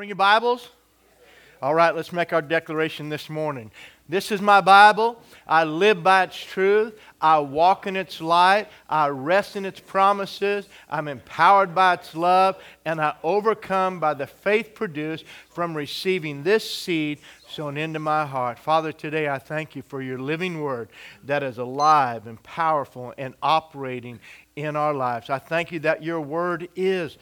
bring your Bibles? All right, let's make our declaration this morning. This is my Bible. I live by its truth. I walk in its light. I rest in its promises. I'm empowered by its love. And I overcome by the faith produced from receiving this seed sown into my heart. Father, today I thank you for your living word that is alive and powerful and operating in our lives. I thank you that your word is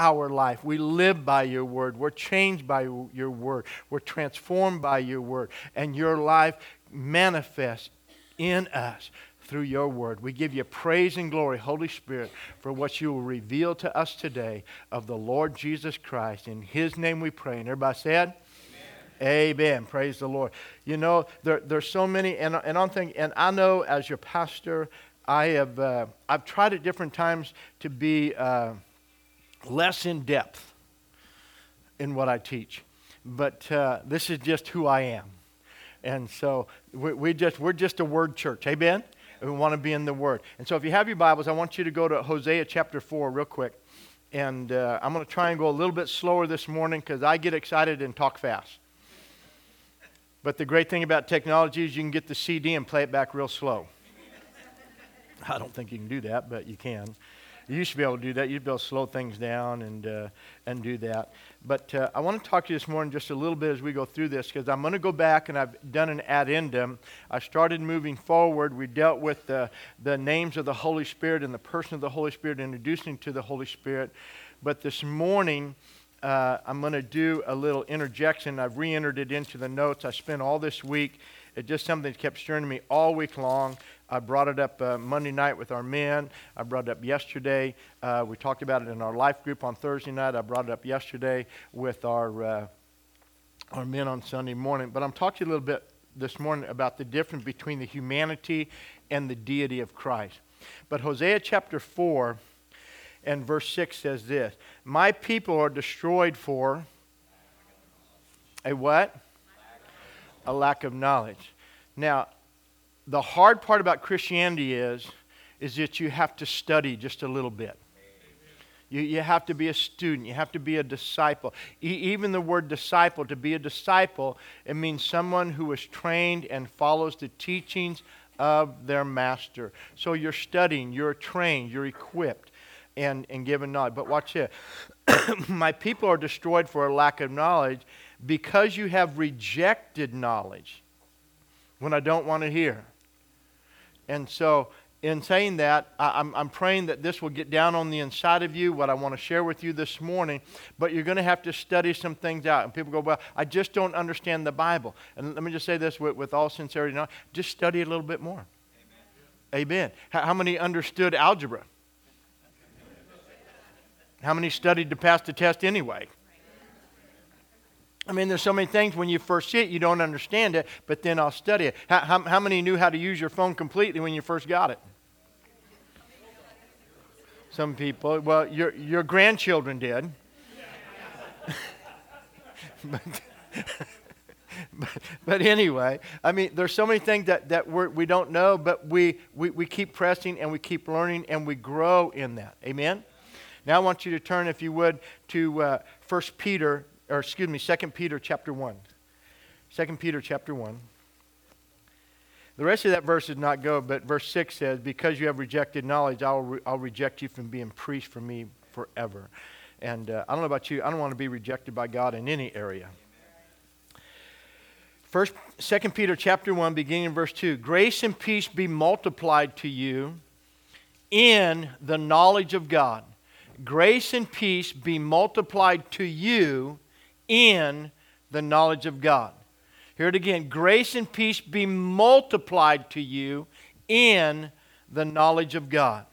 our life. We live by your word. We're changed by your word. We're transformed by your word. And your life manifests in us through your word. We give you praise and glory, Holy Spirit, for what you will reveal to us today of the Lord Jesus Christ. In his name we pray. And everybody said, Amen. Praise the Lord. You know, there, there's so many, and, and I'm thinking, and I know as your pastor, I have, uh, I've tried at different times to be. Uh, less in depth in what I teach. But uh, this is just who I am. And so we, we just, we're just a word church. Amen? We want to be in the word. And so if you have your Bibles, I want you to go to Hosea chapter 4 real quick. And uh, I'm going to try and go a little bit slower this morning because I get excited and talk fast. But the great thing about technology is you can get the CD and play it back real slow. I don't think you can do that, but you can. You used to be able to do that. You'd be able to slow things down and, uh, and do that. But uh, I want to talk to you this morning just a little bit as we go through this because I'm going to go back and I've done an addendum. I started moving forward. We dealt with the, the names of the Holy Spirit and the person of the Holy Spirit, introducing to the Holy Spirit. But this morning, uh, I'm going to do a little interjection. I've re entered it into the notes. I spent all this week. It's just something that kept stirring me all week long. I brought it up uh, Monday night with our men. I brought it up yesterday. Uh, we talked about it in our life group on Thursday night. I brought it up yesterday with our, uh, our men on Sunday morning. But I'm talking a little bit this morning about the difference between the humanity and the deity of Christ. But Hosea chapter 4 and verse 6 says this My people are destroyed for a what? A lack of knowledge. Now, the hard part about Christianity is, is that you have to study just a little bit. You, you have to be a student. You have to be a disciple. E- even the word disciple, to be a disciple, it means someone who is trained and follows the teachings of their master. So you're studying, you're trained, you're equipped, and, and given knowledge. But watch this. My people are destroyed for a lack of knowledge because you have rejected knowledge when I don't want to hear. And so, in saying that, I'm, I'm praying that this will get down on the inside of you, what I want to share with you this morning. But you're going to have to study some things out. And people go, Well, I just don't understand the Bible. And let me just say this with, with all sincerity now just study a little bit more. Amen. Amen. How, how many understood algebra? How many studied to pass the test anyway? I mean, there's so many things when you first see it, you don't understand it, but then I'll study it. How, how, how many knew how to use your phone completely when you first got it? Some people. Well, your, your grandchildren did. but, but, but, anyway, I mean, there's so many things that, that we're, we don't know, but we, we, we keep pressing and we keep learning and we grow in that. Amen? Now I want you to turn, if you would, to uh, 1 Peter or excuse me, 2 Peter chapter 1. 2 Peter chapter 1. The rest of that verse does not go, but verse 6 says, Because you have rejected knowledge, I'll, re- I'll reject you from being priest for me forever. And uh, I don't know about you, I don't want to be rejected by God in any area. First, 2 Peter chapter 1, beginning in verse 2. Grace and peace be multiplied to you in the knowledge of God. Grace and peace be multiplied to you in the knowledge of God. Hear it again grace and peace be multiplied to you in the knowledge of God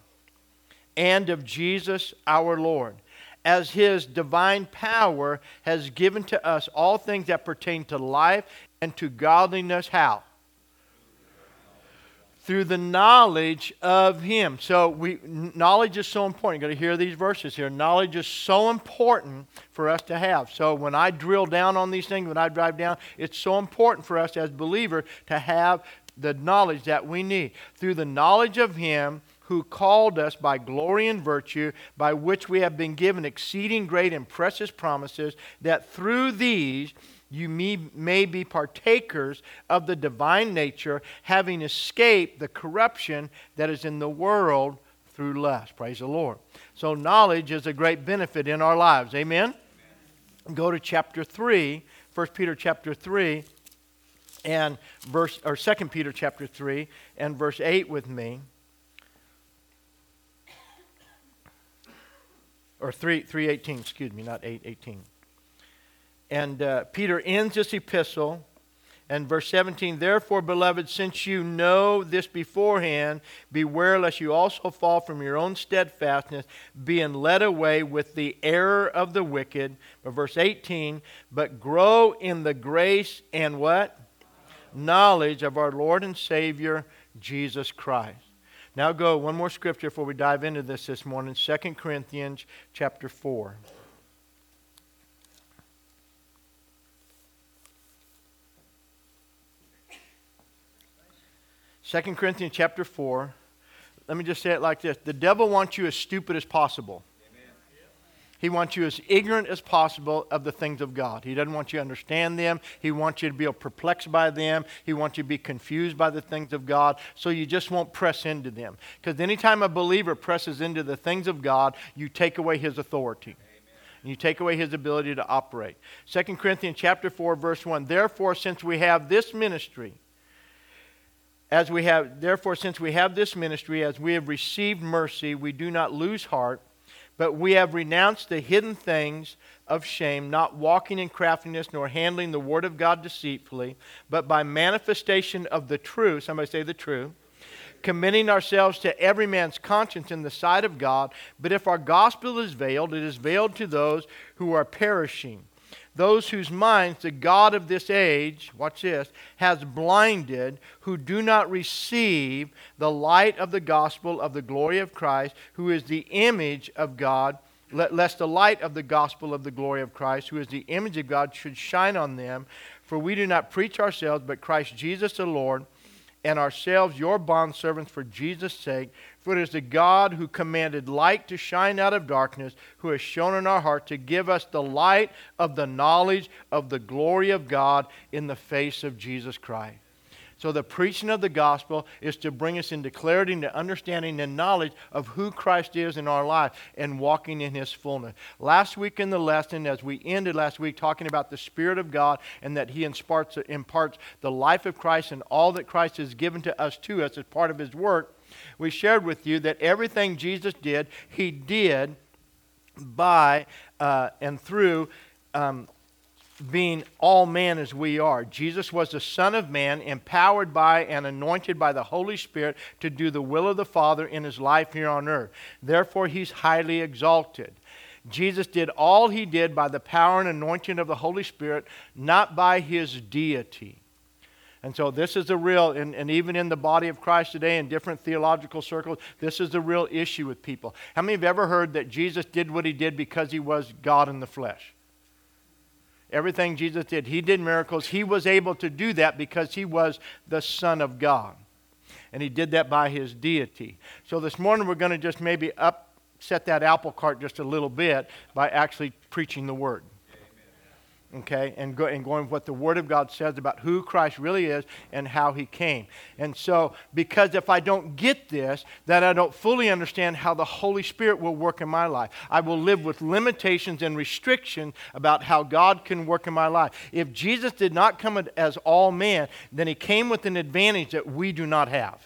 and of Jesus our Lord, as his divine power has given to us all things that pertain to life and to godliness. How? Through the knowledge of him. So we knowledge is so important. You got to hear these verses here. Knowledge is so important for us to have. So when I drill down on these things, when I drive down, it's so important for us as believers to have the knowledge that we need. Through the knowledge of him who called us by glory and virtue, by which we have been given exceeding great and precious promises, that through these you may be partakers of the divine nature, having escaped the corruption that is in the world through lust. Praise the Lord. So, knowledge is a great benefit in our lives. Amen? Amen. Go to chapter 3, 1 Peter chapter 3, and verse, or 2 Peter chapter 3, and verse 8 with me. Or 3, 318, excuse me, not 818. And uh, Peter ends this epistle. And verse 17, therefore, beloved, since you know this beforehand, beware lest you also fall from your own steadfastness, being led away with the error of the wicked. But verse 18, but grow in the grace and what? Knowledge of our Lord and Savior, Jesus Christ. Now go one more scripture before we dive into this this morning, 2 Corinthians chapter 4. 2 Corinthians chapter 4. Let me just say it like this The devil wants you as stupid as possible. He wants you as ignorant as possible of the things of God. He doesn't want you to understand them. He wants you to be perplexed by them. He wants you to be confused by the things of God. So you just won't press into them. Because anytime a believer presses into the things of God, you take away his authority. And you take away his ability to operate. 2 Corinthians chapter 4, verse 1. Therefore, since we have this ministry, as we have, therefore, since we have this ministry, as we have received mercy, we do not lose heart, but we have renounced the hidden things of shame, not walking in craftiness, nor handling the word of God deceitfully, but by manifestation of the truth, somebody say the truth, committing ourselves to every man's conscience in the sight of God. But if our gospel is veiled, it is veiled to those who are perishing those whose minds the God of this age, watch this, has blinded, who do not receive the light of the gospel of the glory of Christ, who is the image of God, lest the light of the gospel of the glory of Christ, who is the image of God, should shine on them. For we do not preach ourselves, but Christ Jesus the Lord, and ourselves your bondservants for Jesus' sake. For it is the God who commanded light to shine out of darkness, who has shown in our heart to give us the light of the knowledge of the glory of God in the face of Jesus Christ. So, the preaching of the gospel is to bring us into clarity and understanding and knowledge of who Christ is in our life and walking in his fullness. Last week in the lesson, as we ended last week talking about the Spirit of God and that he imparts, imparts the life of Christ and all that Christ has given to us to us as part of his work, we shared with you that everything Jesus did, he did by uh, and through um, being all man as we are. Jesus was the Son of Man, empowered by and anointed by the Holy Spirit to do the will of the Father in his life here on earth. Therefore, he's highly exalted. Jesus did all he did by the power and anointing of the Holy Spirit, not by his deity. And so this is the real, and, and even in the body of Christ today, in different theological circles, this is the real issue with people. How many have ever heard that Jesus did what he did because he was God in the flesh? Everything Jesus did, he did miracles. He was able to do that because he was the Son of God. And he did that by his deity. So this morning we're going to just maybe upset that apple cart just a little bit by actually preaching the word okay, and, go, and going what the Word of God says about who Christ really is and how He came. And so, because if I don't get this, then I don't fully understand how the Holy Spirit will work in my life. I will live with limitations and restrictions about how God can work in my life. If Jesus did not come as all man, then He came with an advantage that we do not have.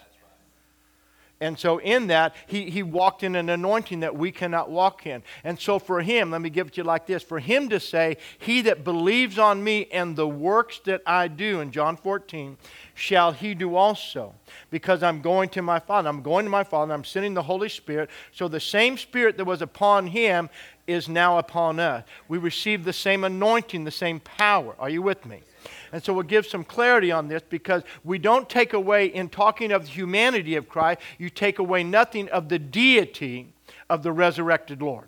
And so, in that, he, he walked in an anointing that we cannot walk in. And so, for him, let me give it to you like this for him to say, He that believes on me and the works that I do, in John 14, shall he do also. Because I'm going to my Father. I'm going to my Father. I'm sending the Holy Spirit. So, the same Spirit that was upon him is now upon us. We receive the same anointing, the same power. Are you with me? And so we'll give some clarity on this because we don't take away, in talking of the humanity of Christ, you take away nothing of the deity of the resurrected Lord.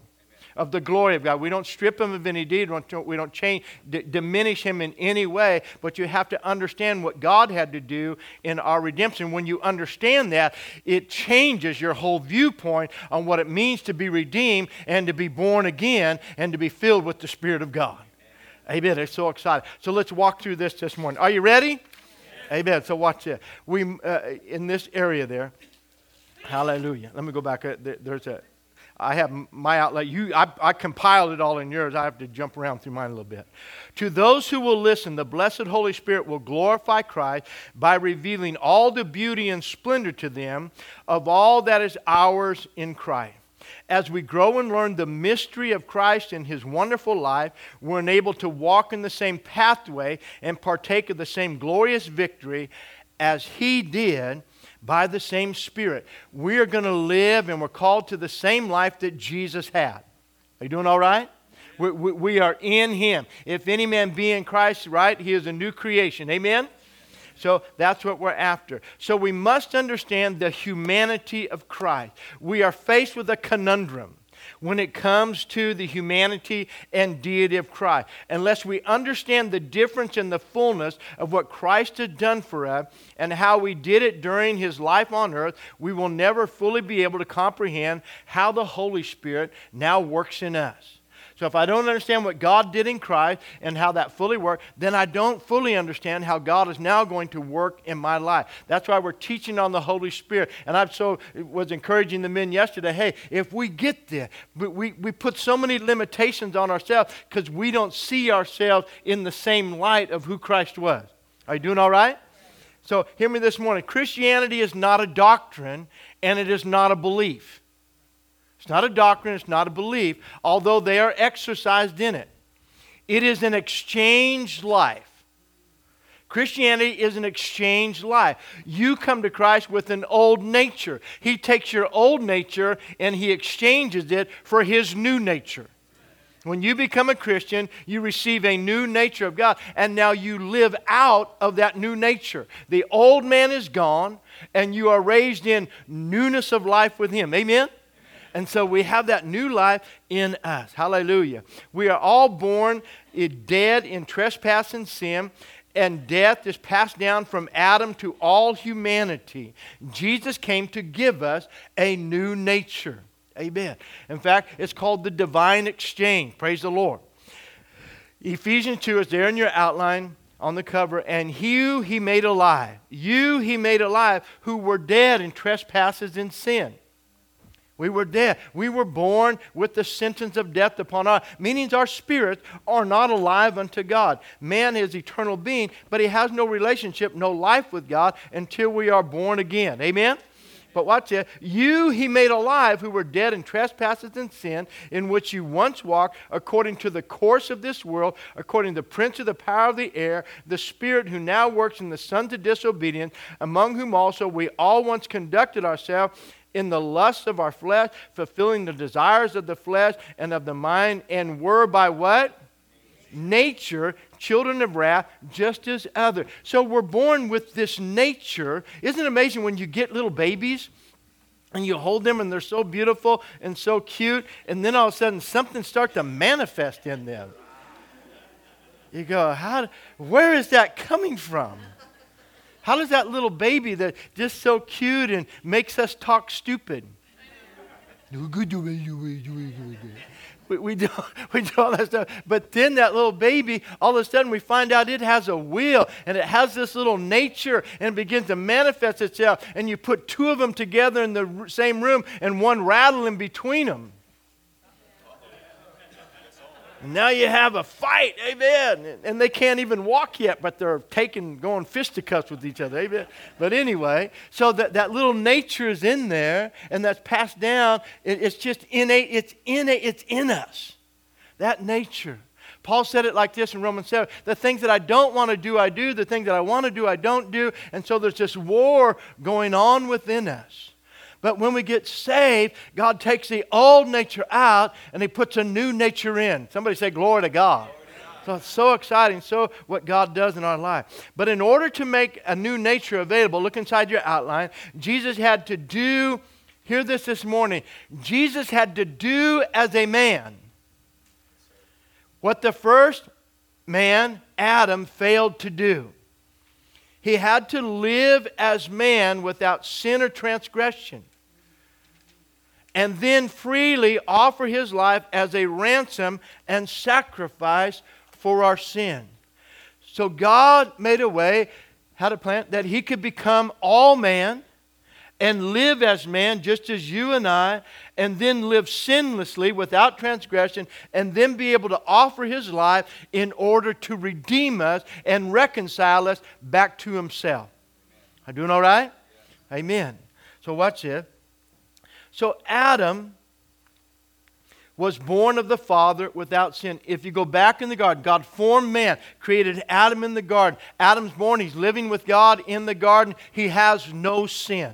Of the glory of God. We don't strip him of any deed. We don't, change, d- diminish him in any way, but you have to understand what God had to do in our redemption. When you understand that, it changes your whole viewpoint on what it means to be redeemed and to be born again and to be filled with the Spirit of God. Amen. It's so excited. So let's walk through this this morning. Are you ready? Amen. So watch this. We uh, in this area there. Hallelujah. Let me go back. There's a. I have my outlet. You, I, I compiled it all in yours. I have to jump around through mine a little bit. To those who will listen, the blessed Holy Spirit will glorify Christ by revealing all the beauty and splendor to them of all that is ours in Christ. As we grow and learn the mystery of Christ and his wonderful life, we're enabled to walk in the same pathway and partake of the same glorious victory as he did by the same Spirit. We are going to live and we're called to the same life that Jesus had. Are you doing all right? We, we, we, are in Him. If any man be in Christ, right, he is a new creation. Amen? So that's what we're after. So we must understand the humanity of Christ. We are faced with a conundrum when it comes to the humanity and deity of Christ. Unless we understand the difference in the fullness of what Christ has done for us and how we did it during his life on earth, we will never fully be able to comprehend how the Holy Spirit now works in us. So if I don't understand what God did in Christ and how that fully worked, then I don't fully understand how God is now going to work in my life. That's why we're teaching on the Holy Spirit. And I so was encouraging the men yesterday, hey, if we get there, we, we put so many limitations on ourselves because we don't see ourselves in the same light of who Christ was. Are you doing all right? So hear me this morning. Christianity is not a doctrine and it is not a belief. It's not a doctrine, it's not a belief, although they are exercised in it. It is an exchange life. Christianity is an exchange life. You come to Christ with an old nature. He takes your old nature and he exchanges it for his new nature. When you become a Christian, you receive a new nature of God, and now you live out of that new nature. The old man is gone, and you are raised in newness of life with him. Amen? And so we have that new life in us. Hallelujah. We are all born dead in trespass and sin, and death is passed down from Adam to all humanity. Jesus came to give us a new nature. Amen. In fact, it's called the divine exchange. Praise the Lord. Ephesians 2 is there in your outline on the cover. And you he made alive. You he made alive who were dead in trespasses and sin. We were dead. We were born with the sentence of death upon us, meaning our spirits are not alive unto God. Man is eternal being, but he has no relationship, no life with God until we are born again. Amen? But watch it. You he made alive who were dead in trespasses and sin, in which you once walked according to the course of this world, according to the prince of the power of the air, the spirit who now works in the sons of disobedience, among whom also we all once conducted ourselves in the lusts of our flesh, fulfilling the desires of the flesh and of the mind, and were by what? Nature, children of wrath, just as other. So we're born with this nature. Isn't it amazing when you get little babies? and you hold them and they're so beautiful and so cute and then all of a sudden something starts to manifest in them you go how where is that coming from how does that little baby that just so cute and makes us talk stupid? We, we, do, we do all that stuff. But then that little baby, all of a sudden we find out it has a will and it has this little nature and it begins to manifest itself. And you put two of them together in the same room and one rattle in between them. Now you have a fight, amen. And they can't even walk yet, but they're taking, going fisticuffs with each other, amen. But anyway, so that, that little nature is in there and that's passed down. It, it's just innate, it's innate, it's in us. That nature. Paul said it like this in Romans 7 The things that I don't want to do, I do. The things that I want to do, I don't do. And so there's this war going on within us. But when we get saved, God takes the old nature out and He puts a new nature in. Somebody say, Glory to God. So it's so exciting, so what God does in our life. But in order to make a new nature available, look inside your outline. Jesus had to do, hear this this morning, Jesus had to do as a man what the first man, Adam, failed to do. He had to live as man without sin or transgression. And then freely offer his life as a ransom and sacrifice for our sin. So God made a way, had a plan that he could become all man and live as man, just as you and I, and then live sinlessly without transgression, and then be able to offer his life in order to redeem us and reconcile us back to himself. I doing all right? Amen. So watch this. So Adam was born of the Father without sin. If you go back in the garden, God formed man, created Adam in the garden. Adam's born, he's living with God in the garden. He has no sin.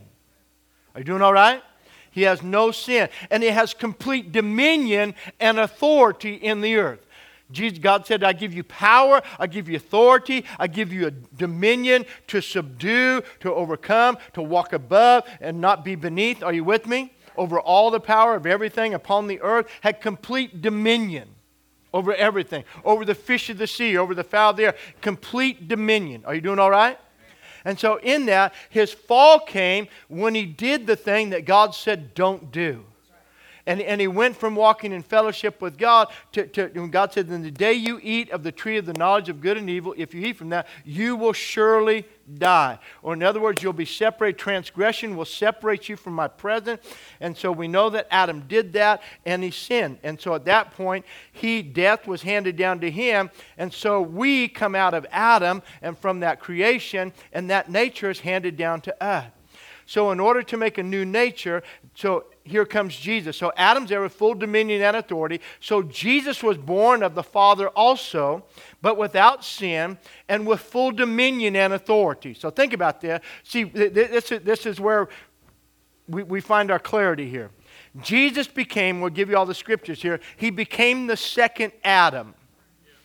Are you doing all right? He has no sin. And he has complete dominion and authority in the earth. Jesus, God said, I give you power, I give you authority, I give you a dominion to subdue, to overcome, to walk above and not be beneath. Are you with me? Over all the power of everything upon the earth, had complete dominion over everything, over the fish of the sea, over the fowl of the air, complete dominion. Are you doing all right? And so, in that, his fall came when he did the thing that God said, don't do. And, and he went from walking in fellowship with God to, to when God said, Then the day you eat of the tree of the knowledge of good and evil, if you eat from that, you will surely die. Or in other words, you'll be separated. Transgression will separate you from my presence. And so we know that Adam did that and he sinned. And so at that point, he death was handed down to him. And so we come out of Adam and from that creation, and that nature is handed down to us. So in order to make a new nature, so here comes Jesus. So Adam's there with full dominion and authority. So Jesus was born of the Father also, but without sin and with full dominion and authority. So think about this. See, this is, where we find our clarity here. Jesus became, we'll give you all the scriptures here, he became the second Adam.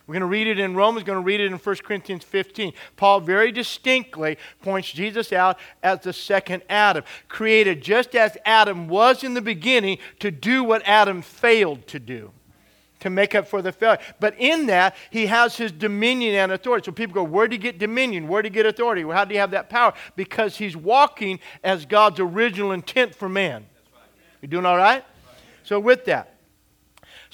We're going to read it in Romans, we're going to read it in 1 Corinthians 15. Paul very distinctly points Jesus out as the second Adam, created just as Adam was in the beginning to do what Adam failed to do, to make up for the failure. But in that, he has his dominion and authority. So people go, Where did he get dominion? Where did he get authority? Well, how did he have that power? Because he's walking as God's original intent for man. You doing all right? So, with that,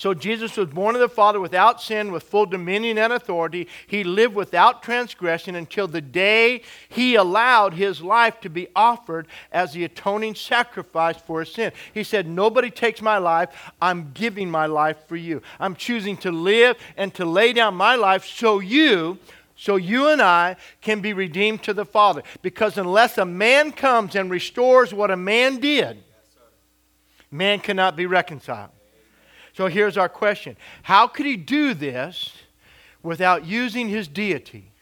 so Jesus was born of the Father without sin, with full dominion and authority. He lived without transgression until the day he allowed his life to be offered as the atoning sacrifice for his sin. He said, Nobody takes my life. I'm giving my life for you. I'm choosing to live and to lay down my life so you so you and I can be redeemed to the Father. Because unless a man comes and restores what a man did, man cannot be reconciled. So here's our question How could he do this without using his deity?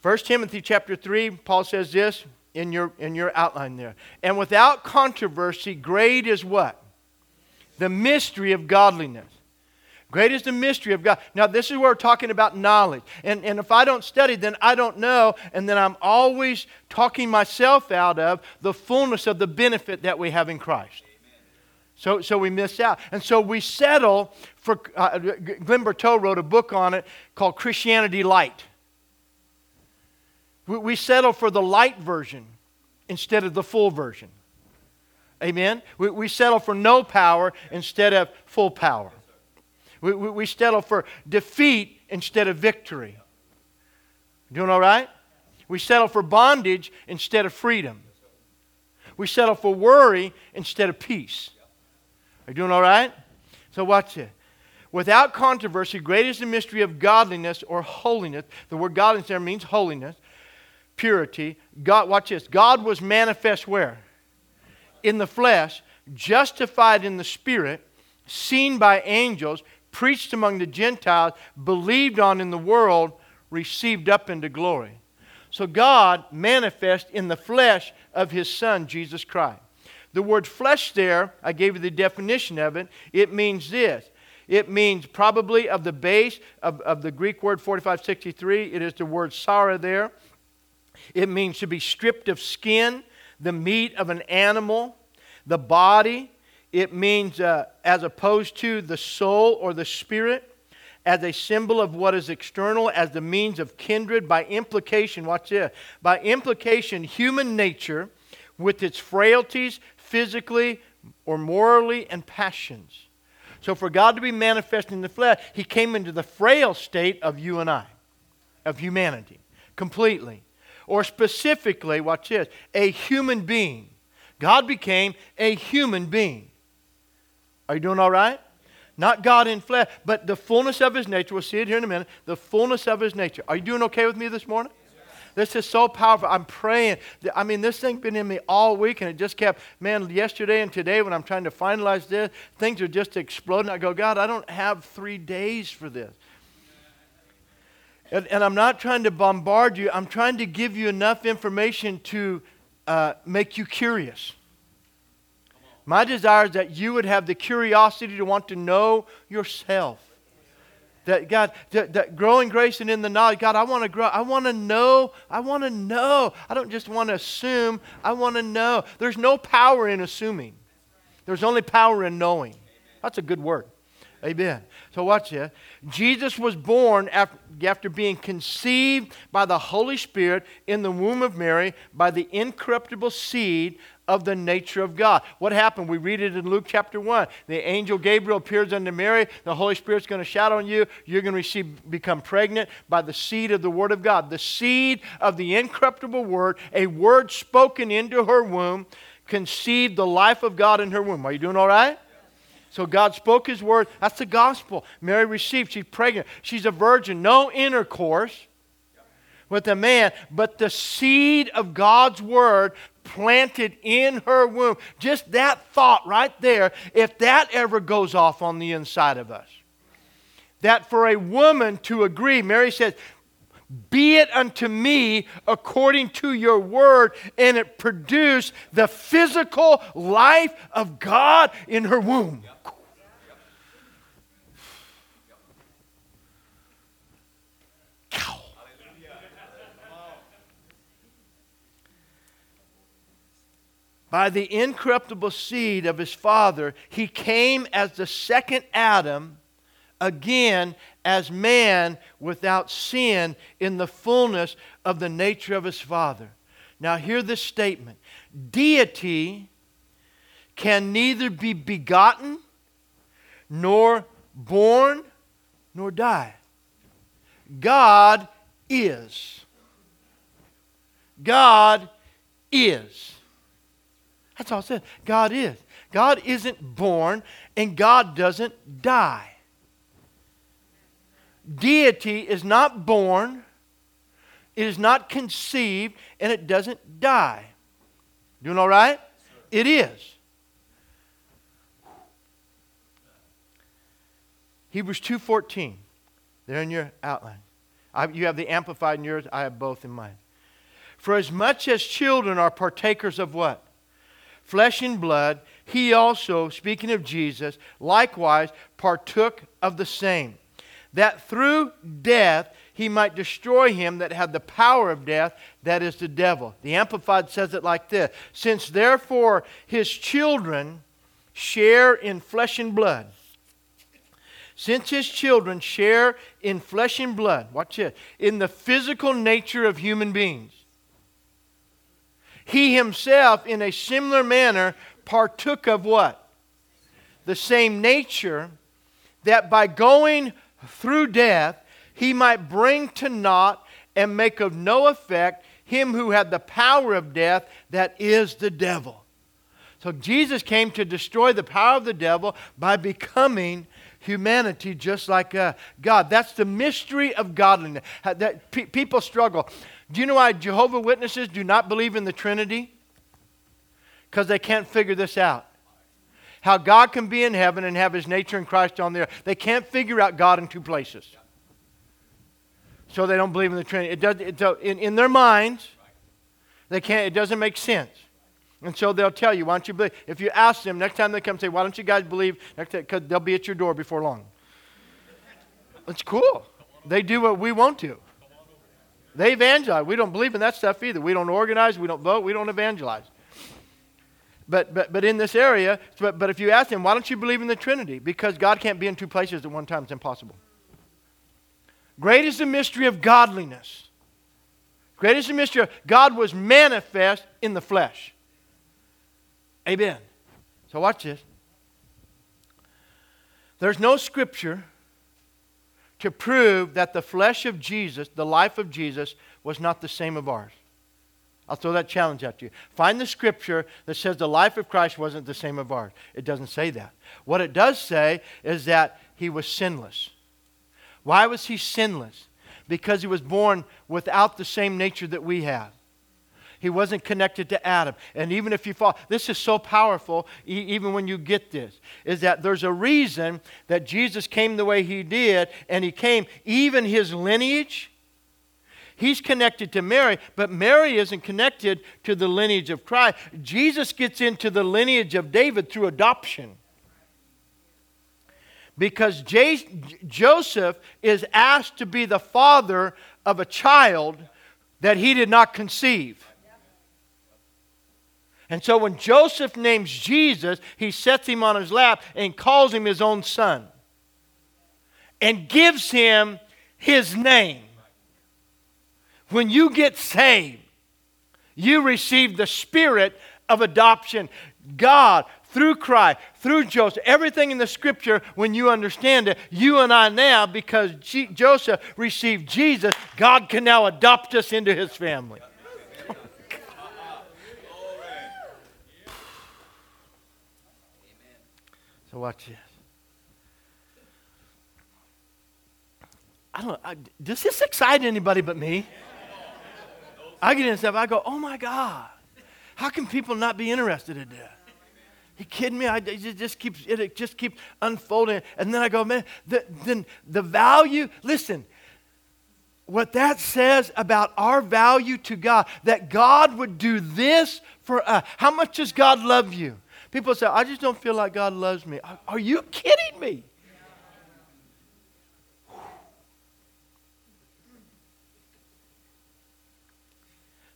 1 Timothy chapter 3, Paul says this in your, in your outline there. And without controversy, great is what? The mystery of godliness. Great is the mystery of God. Now, this is where we're talking about knowledge. And, and if I don't study, then I don't know, and then I'm always talking myself out of the fullness of the benefit that we have in Christ. So, so we miss out. And so we settle for, uh, Glen Berteau wrote a book on it called Christianity Light. We, we settle for the light version instead of the full version. Amen? We, we settle for no power instead of full power. We, we, we settle for defeat instead of victory. Doing all right? We settle for bondage instead of freedom. We settle for worry instead of peace. Are you doing all right? So watch it. Without controversy, great is the mystery of godliness or holiness. The word godliness there means holiness, purity. God, watch this. God was manifest where? In the flesh, justified in the spirit, seen by angels, preached among the Gentiles, believed on in the world, received up into glory. So God manifest in the flesh of his Son, Jesus Christ. The word flesh there, I gave you the definition of it. It means this. It means probably of the base of, of the Greek word 4563, it is the word sarx there. It means to be stripped of skin, the meat of an animal, the body. it means uh, as opposed to the soul or the spirit, as a symbol of what is external, as the means of kindred. By implication, watch this. By implication, human nature with its frailties, physically or morally, and passions. So, for God to be manifest in the flesh, He came into the frail state of you and I, of humanity, completely. Or specifically, watch this, a human being. God became a human being. Are you doing all right? Not God in flesh, but the fullness of his nature. We'll see it here in a minute. The fullness of his nature. Are you doing okay with me this morning? This is so powerful. I'm praying. I mean, this thing's been in me all week, and it just kept, man, yesterday and today when I'm trying to finalize this, things are just exploding. I go, God, I don't have three days for this. And, and I'm not trying to bombard you, I'm trying to give you enough information to uh, make you curious. My desire is that you would have the curiosity to want to know yourself. That God, that, that, growing grace and in the knowledge, God, I want to grow. I want to know. I want to know. I don't just want to assume. I want to know. There's no power in assuming. There's only power in knowing. That's a good word. Amen. So watch this. Jesus was born after, after being conceived by the Holy Spirit in the womb of Mary by the incorruptible seed of the nature of God. What happened? We read it in Luke chapter 1. The angel Gabriel appears unto Mary. The Holy Spirit's going to shout on you. You're going to receive, become pregnant by the seed of the Word of God. The seed of the incorruptible Word, a word spoken into her womb, conceived the life of God in her womb. Are you doing all right? So God spoke His word. That's the gospel. Mary received. She's pregnant. She's a virgin. No intercourse with a man, but the seed of God's word planted in her womb. Just that thought right there, if that ever goes off on the inside of us. That for a woman to agree, Mary says, be it unto me according to your word, and it produced the physical life of God in her womb. By the incorruptible seed of his father, he came as the second Adam, again as man without sin in the fullness of the nature of his father. Now, hear this statement Deity can neither be begotten, nor born, nor die. God is. God is. That's all it says. God is. God isn't born and God doesn't die. Deity is not born, it is not conceived, and it doesn't die. Doing all right? It is. Hebrews 2.14. There in your outline. I, you have the amplified in yours. I have both in mine. For as much as children are partakers of what? Flesh and blood, he also, speaking of Jesus, likewise partook of the same, that through death he might destroy him that had the power of death, that is the devil. The Amplified says it like this Since therefore his children share in flesh and blood, since his children share in flesh and blood, watch it, in the physical nature of human beings, he himself, in a similar manner, partook of what? The same nature, that by going through death, he might bring to naught and make of no effect him who had the power of death, that is the devil. So Jesus came to destroy the power of the devil by becoming humanity just like uh, God. That's the mystery of godliness. That pe- people struggle. Do you know why Jehovah Witnesses do not believe in the Trinity? Because they can't figure this out. How God can be in heaven and have his nature in Christ on the earth. They can't figure out God in two places. So they don't believe in the Trinity. It does, it, in, in their minds, they can't, it doesn't make sense. And so they'll tell you, why don't you believe? If you ask them, next time they come say, why don't you guys believe? Because they'll be at your door before long. It's cool. They do what we want to. They evangelize. We don't believe in that stuff either. We don't organize, we don't vote, we don't evangelize. but, but, but in this area, but, but if you ask them, why don't you believe in the Trinity? Because God can't be in two places at one time. It's impossible. Great is the mystery of godliness. Great is the mystery of God was manifest in the flesh. Amen. So watch this. There's no scripture to prove that the flesh of Jesus, the life of Jesus, was not the same of ours. I'll throw that challenge at you. Find the scripture that says the life of Christ wasn't the same of ours. It doesn't say that. What it does say is that he was sinless. Why was he sinless? Because he was born without the same nature that we have. He wasn't connected to Adam. And even if you fall, this is so powerful, even when you get this, is that there's a reason that Jesus came the way he did, and he came, even his lineage. He's connected to Mary, but Mary isn't connected to the lineage of Christ. Jesus gets into the lineage of David through adoption because J- Joseph is asked to be the father of a child that he did not conceive. And so when Joseph names Jesus, he sets him on his lap and calls him his own son and gives him his name. When you get saved, you receive the spirit of adoption. God, through Christ, through Joseph, everything in the scripture, when you understand it, you and I now, because G- Joseph received Jesus, God can now adopt us into his family. So watch this. I don't. I, does this excite anybody but me? I get in stuff. I go, oh my God, how can people not be interested in that? You kidding me? I, it just keeps it just keeps unfolding, and then I go, man. The, then the value. Listen, what that says about our value to God, that God would do this for us. How much does God love you? People say, I just don't feel like God loves me. Are you kidding me?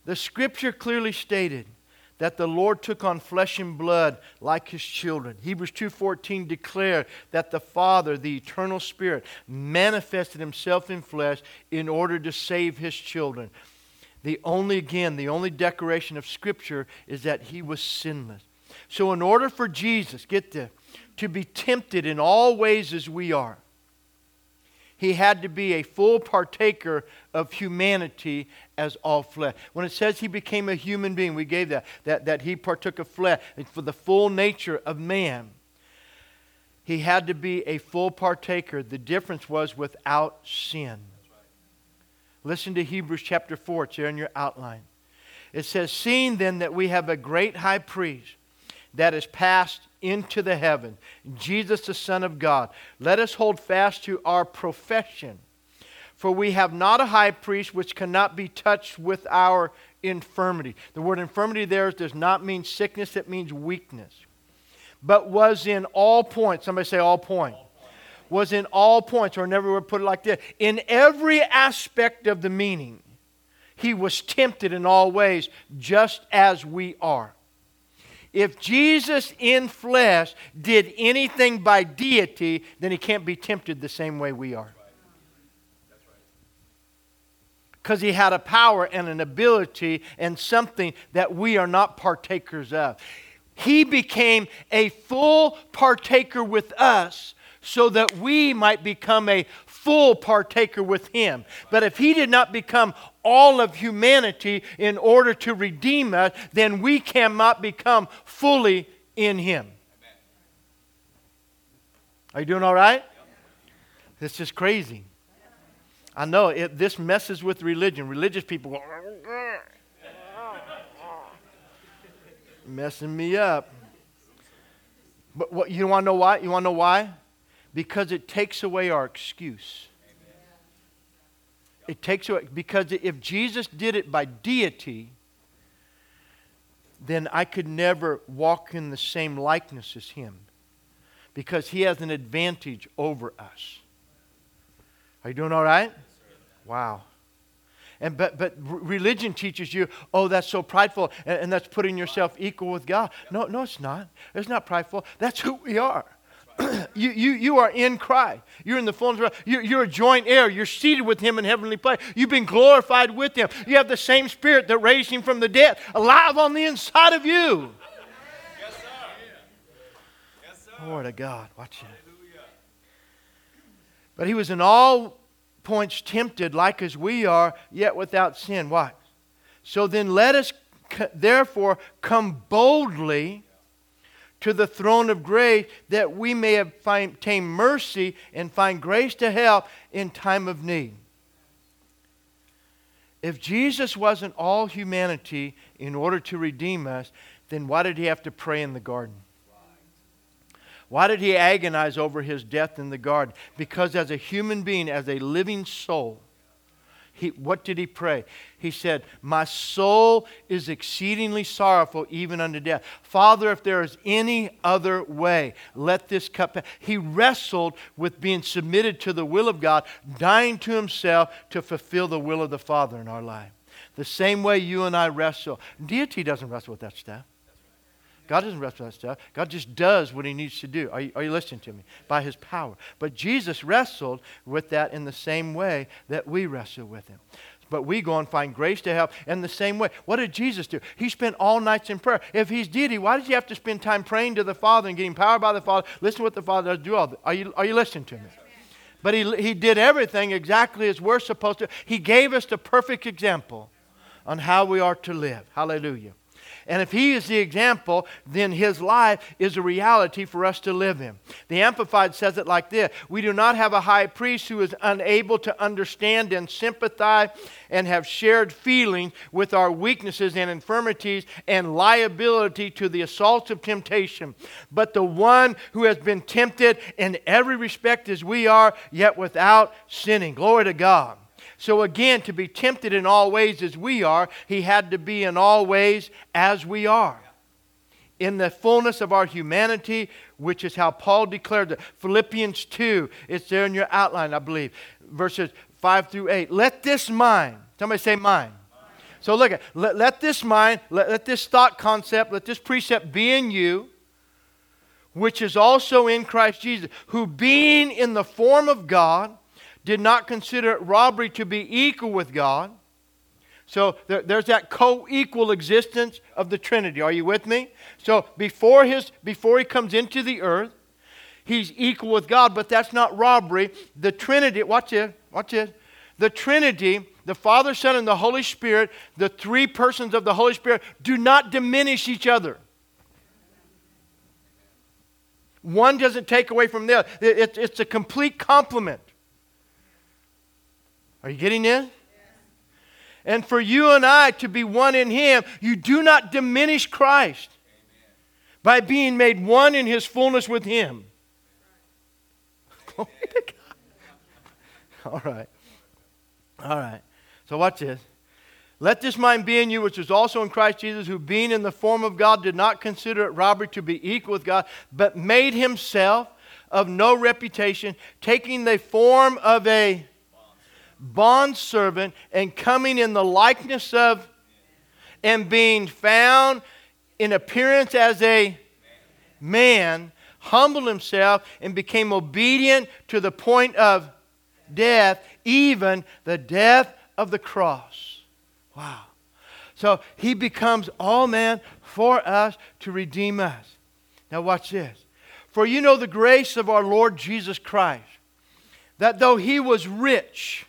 The scripture clearly stated that the Lord took on flesh and blood like his children. Hebrews 2:14 declare that the Father, the eternal spirit, manifested himself in flesh in order to save his children. The only again, the only declaration of scripture is that he was sinless. So, in order for Jesus, get this, to be tempted in all ways as we are, he had to be a full partaker of humanity as all flesh. When it says he became a human being, we gave that, that, that he partook of flesh for the full nature of man. He had to be a full partaker. The difference was without sin. Listen to Hebrews chapter 4, it's there in your outline. It says, Seeing then that we have a great high priest that is passed into the heaven, Jesus, the Son of God. Let us hold fast to our profession. For we have not a high priest which cannot be touched with our infirmity. The word infirmity there does not mean sickness, it means weakness. But was in all points, somebody say all points. Was in all points, or never would put it like this. In every aspect of the meaning, he was tempted in all ways, just as we are. If Jesus in flesh did anything by deity, then he can't be tempted the same way we are. Because he had a power and an ability and something that we are not partakers of. He became a full partaker with us so that we might become a full partaker with him. But if he did not become all of humanity in order to redeem us, then we cannot become fully in him. Are you doing all right? This is crazy. I know it, this messes with religion. Religious people go, messing me up. But what, you want to know why? You want to know why? Because it takes away our excuse. It takes away, because if Jesus did it by deity, then I could never walk in the same likeness as him because he has an advantage over us. Are you doing all right? Wow. And, but, but religion teaches you, oh, that's so prideful, and, and that's putting yourself equal with God. No, no, it's not. It's not prideful. That's who we are. you, you, you are in Christ. You're in the fullness of you're, you're a joint heir. You're seated with Him in heavenly place. You've been glorified with Him. You have the same Spirit that raised Him from the dead alive on the inside of you. Yes, sir. Yes, sir. To God. Watch it. But He was in all points tempted like as we are, yet without sin. Why? So then let us therefore come boldly to the throne of grace that we may obtain mercy and find grace to help in time of need. If Jesus wasn't all humanity in order to redeem us, then why did he have to pray in the garden? Why did he agonize over his death in the garden? Because as a human being, as a living soul, he, what did he pray? He said, My soul is exceedingly sorrowful, even unto death. Father, if there is any other way, let this cup pass. He wrestled with being submitted to the will of God, dying to himself to fulfill the will of the Father in our life. The same way you and I wrestle. Deity doesn't wrestle with that stuff. God doesn't wrestle with that stuff. God just does what he needs to do. Are you, are you listening to me? By his power. But Jesus wrestled with that in the same way that we wrestle with him. But we go and find grace to help in the same way. What did Jesus do? He spent all nights in prayer. If he's deity, why did he have to spend time praying to the Father and getting power by the Father? Listen to what the Father does. Do all that. Are you, are you listening to me? But he, he did everything exactly as we're supposed to. He gave us the perfect example on how we are to live. Hallelujah. And if he is the example, then his life is a reality for us to live in. The Amplified says it like this We do not have a high priest who is unable to understand and sympathize and have shared feelings with our weaknesses and infirmities and liability to the assaults of temptation, but the one who has been tempted in every respect as we are, yet without sinning. Glory to God. So, again, to be tempted in all ways as we are, he had to be in all ways as we are. In the fullness of our humanity, which is how Paul declared it. Philippians 2, it's there in your outline, I believe, verses 5 through 8. Let this mind, somebody say mind. So look at let, let this mind, let, let this thought concept, let this precept be in you, which is also in Christ Jesus, who being in the form of God, did not consider robbery to be equal with God. So there, there's that co-equal existence of the Trinity. Are you with me? So before his before he comes into the earth, he's equal with God, but that's not robbery. The Trinity, watch it, watch it. The Trinity, the Father, Son, and the Holy Spirit, the three persons of the Holy Spirit, do not diminish each other. One doesn't take away from the other. It, it's a complete complement. Are you getting in? And for you and I to be one in Him, you do not diminish Christ Amen. by being made one in His fullness with Him. Glory to God. All right. All right. So watch this. Let this mind be in you, which is also in Christ Jesus, who being in the form of God did not consider it robbery to be equal with God, but made himself of no reputation, taking the form of a bondservant and coming in the likeness of and being found in appearance as a man, humbled himself and became obedient to the point of death, even the death of the cross. Wow. So he becomes all man for us to redeem us. Now, watch this. For you know the grace of our Lord Jesus Christ, that though he was rich,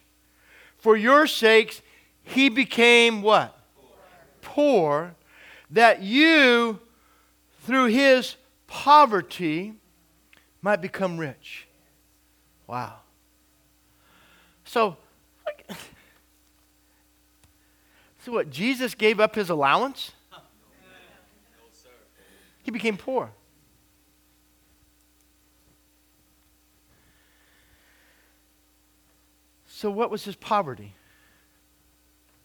for your sakes, he became what? Poor. that you, through his poverty, might become rich. Wow. So, so what? Jesus gave up his allowance? He became poor. So, what was his poverty?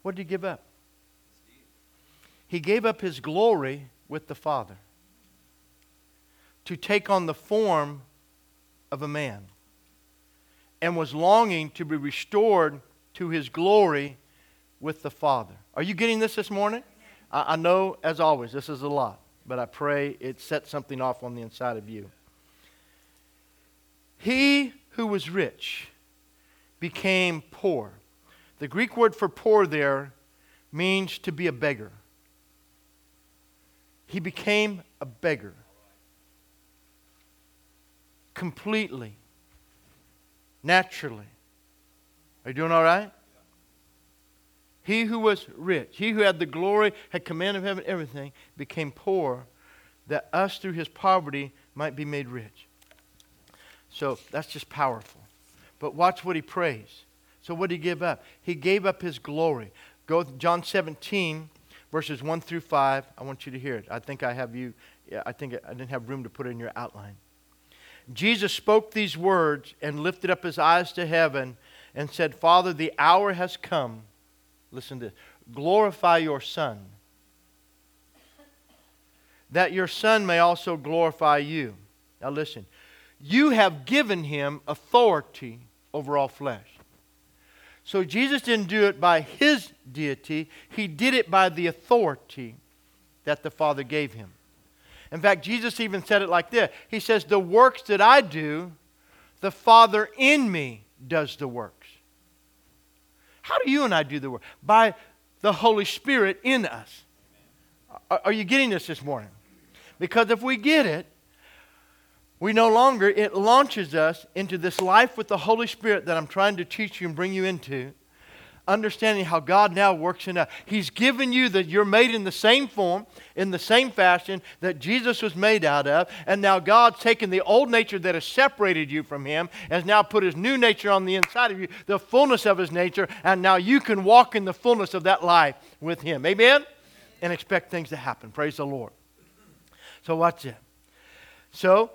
What did he give up? He gave up his glory with the Father to take on the form of a man and was longing to be restored to his glory with the Father. Are you getting this this morning? I, I know, as always, this is a lot, but I pray it sets something off on the inside of you. He who was rich became poor. The Greek word for poor there means to be a beggar. He became a beggar completely, naturally. Are you doing all right? He who was rich, he who had the glory, had command of heaven, everything, became poor, that us through his poverty might be made rich. So that's just powerful. But watch what he prays. So what did he give up? He gave up his glory. Go John 17, verses 1 through 5. I want you to hear it. I think I have you, I think I didn't have room to put it in your outline. Jesus spoke these words and lifted up his eyes to heaven and said, Father, the hour has come Listen to this. Glorify your Son, that your Son may also glorify you. Now listen. You have given him authority over all flesh. So Jesus didn't do it by his deity, he did it by the authority that the Father gave him. In fact, Jesus even said it like this He says, The works that I do, the Father in me does the works. How do you and I do the work? By the Holy Spirit in us. Are, you getting this this morning? Because if we get it, we no longer, it launches us into this life with the Holy Spirit that I'm trying to teach you and bring you into understanding how God now works in us. He's given you that you're made in the same form, in the same fashion that Jesus was made out of, and now God's taken the old nature that has separated you from Him, has now put His new nature on the inside of you, the fullness of His nature, and now you can walk in the fullness of that life with Him. Amen? And expect things to happen. Praise the Lord. So, watch it. So,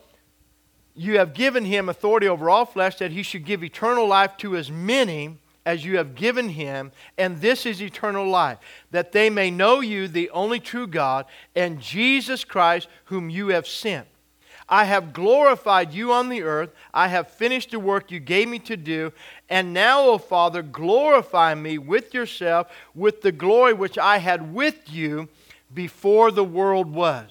you have given him authority over all flesh that he should give eternal life to as many as you have given him, and this is eternal life, that they may know you, the only true God, and Jesus Christ, whom you have sent. I have glorified you on the earth. I have finished the work you gave me to do. And now, O Father, glorify me with yourself, with the glory which I had with you before the world was.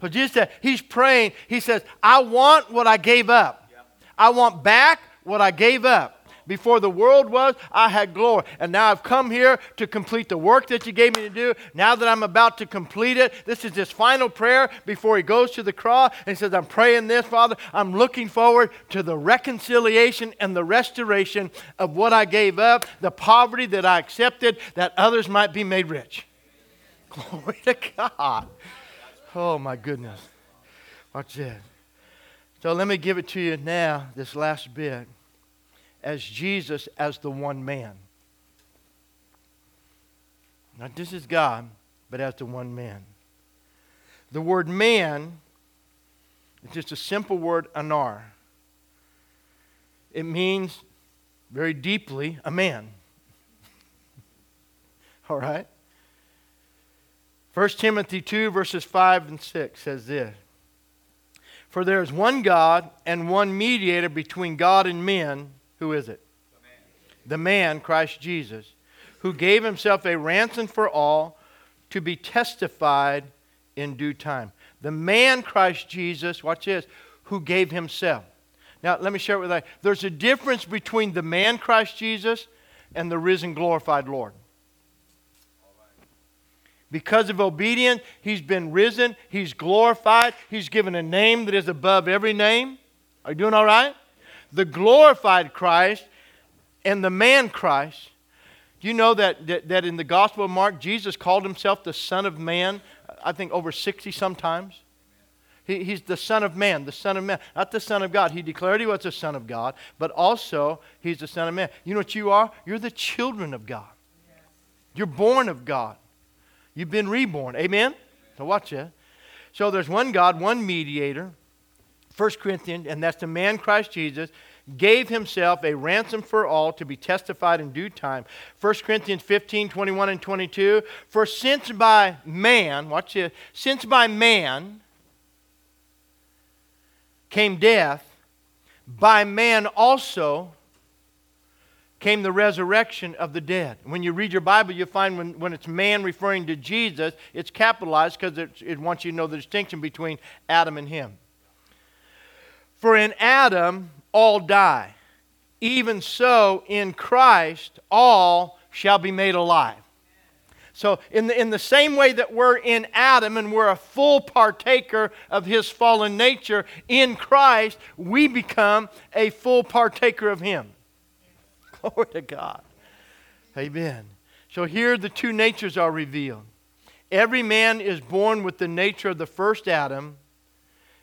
So Jesus said, He's praying. He says, I want what I gave up. I want back what I gave up. Before the world was, I had glory. And now I've come here to complete the work that you gave me to do. Now that I'm about to complete it, this is his final prayer before he goes to the cross. And he says, I'm praying this, Father. I'm looking forward to the reconciliation and the restoration of what I gave up, the poverty that I accepted, that others might be made rich. Glory to God. Oh, my goodness. Watch this. So let me give it to you now, this last bit as Jesus as the one man. Not this is God, but as the one man. The word man is just a simple word, anar. It means very deeply a man. All right? 1 Timothy 2, verses 5 and 6 says this For there is one God and one mediator between God and men who is it? The man. the man, Christ Jesus, who gave himself a ransom for all to be testified in due time. The man, Christ Jesus, watch this, who gave himself. Now, let me share it with you. There's a difference between the man, Christ Jesus, and the risen, glorified Lord. Because of obedience, he's been risen, he's glorified, he's given a name that is above every name. Are you doing all right? the glorified Christ and the man Christ. Do you know that, that, that in the Gospel of Mark, Jesus called himself the Son of Man, I think over 60 sometimes? He, he's the Son of Man, the Son of Man, not the Son of God. He declared he was the Son of God, but also he's the Son of Man. You know what you are? You're the children of God. You're born of God. You've been reborn. Amen? So watch it. So there's one God, one mediator. 1 Corinthians, and that's the man Christ Jesus, gave himself a ransom for all to be testified in due time. 1 Corinthians 15, 21 and 22. For since by man, watch this, since by man came death, by man also came the resurrection of the dead. When you read your Bible, you find when, when it's man referring to Jesus, it's capitalized because it, wants you to know the distinction between Adam and him. For in Adam all die. Even so, in Christ all shall be made alive. So, in the, in the same way that we're in Adam and we're a full partaker of his fallen nature, in Christ, we become a full partaker of him. Glory to God. Amen. So, here the two natures are revealed. Every man is born with the nature of the first Adam,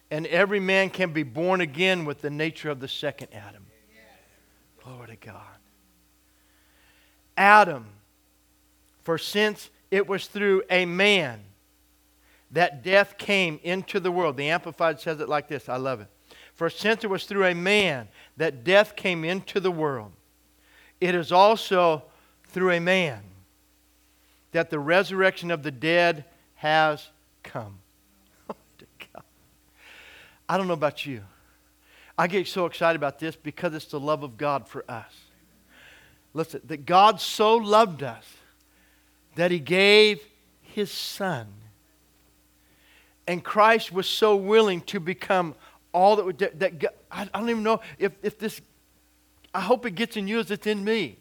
and every man can be born again with the nature of the second Adam. Glory to God. Adam, for since it was through a man that death came into the world, the Amplified says it like this. I love it. For since it was through a man that death came into the world, it is also through a man that the resurrection of the dead has come. Oh, I don't know about you. I get so excited about this because it's the love of God for us. Listen, that God so loved us that he gave his son. And Christ was so willing to become all that, that, that I, I don't even know if, if this, I hope it gets in you as it's in me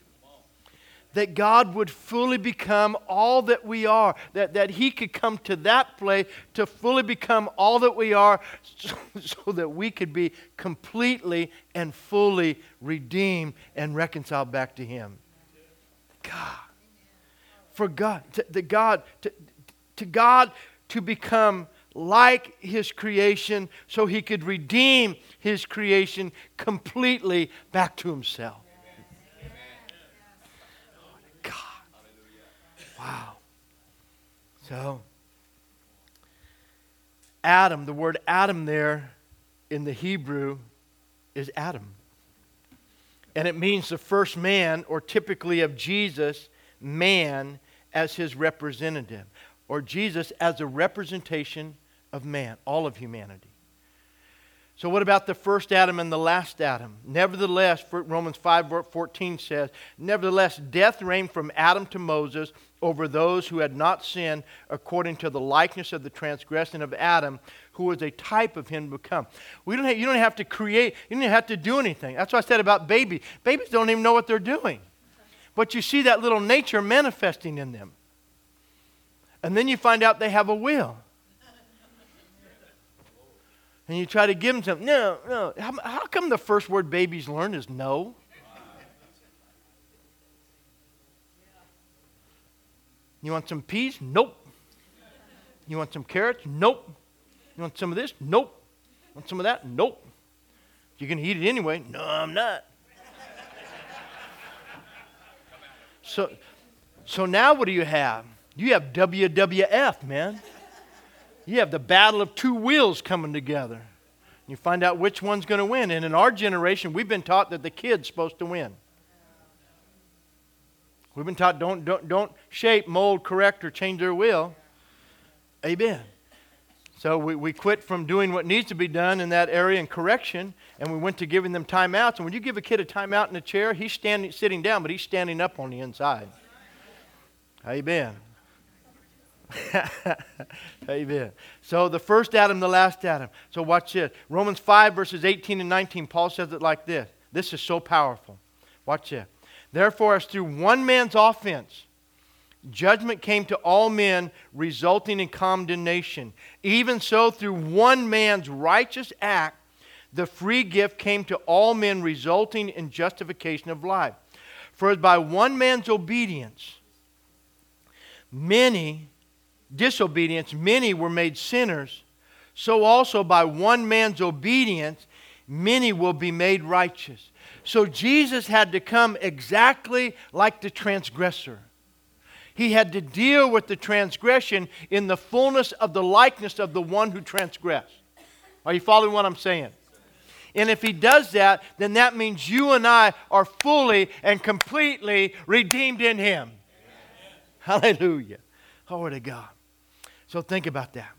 that God would fully become all that we are, that, that He could come to that place to fully become all that we are so, so that we could be completely and fully redeemed and reconciled back to Him. God. For God, to, the God, to, to God to become like His creation so He could redeem His creation completely back to Himself. Wow. So, Adam, the word Adam there in the Hebrew is Adam. And it means the first man, or typically of Jesus, man as his representative, or Jesus as a representation of man, all of humanity. So, what about the first Adam and the last Adam? Nevertheless, Romans 5 14 says, Nevertheless, death reigned from Adam to Moses over those who had not sinned according to the likeness of the transgression of Adam, who was a type of him to come. We don't have, you don't have to create, you don't have to do anything. That's what I said about babies. Babies don't even know what they're doing. But you see that little nature manifesting in them. And then you find out they have a will and you try to give them something. No, no. How, how come the first word babies learn is no? You want some peas? Nope. You want some carrots? Nope. You want some of this? Nope. Want some of that? Nope. You can eat it anyway? No, I'm not. so, so now what do you have? You have WWF, man. You have the battle of two wills coming together. You find out which one's going to win. And in our generation, we've been taught that the kid's supposed to win. We've been taught don't, don't, don't shape, mold, correct, or change their will. Amen. So we, we quit from doing what needs to be done in that area and correction, and we went to giving them timeouts. And when you give a kid a timeout in a chair, he's standing, sitting down, but he's standing up on the inside. Amen. Amen. So the first Adam, the last Adam. So watch this. Romans 5, verses 18 and 19, Paul says it like this. This is so powerful. Watch this. Therefore, as through one man's offense, judgment came to all men, resulting in condemnation, even so, through one man's righteous act, the free gift came to all men, resulting in justification of life. For as by one man's obedience, many disobedience, many were made sinners, so also by one man's obedience, many will be made righteous. So Jesus had to come exactly like the transgressor. He had to deal with the transgression in the fullness of the likeness of the one who transgressed. Are you following what I'm saying? And if he does that, then that means you and I are fully and completely redeemed in him. Amen. Hallelujah. Glory to God. So think about that.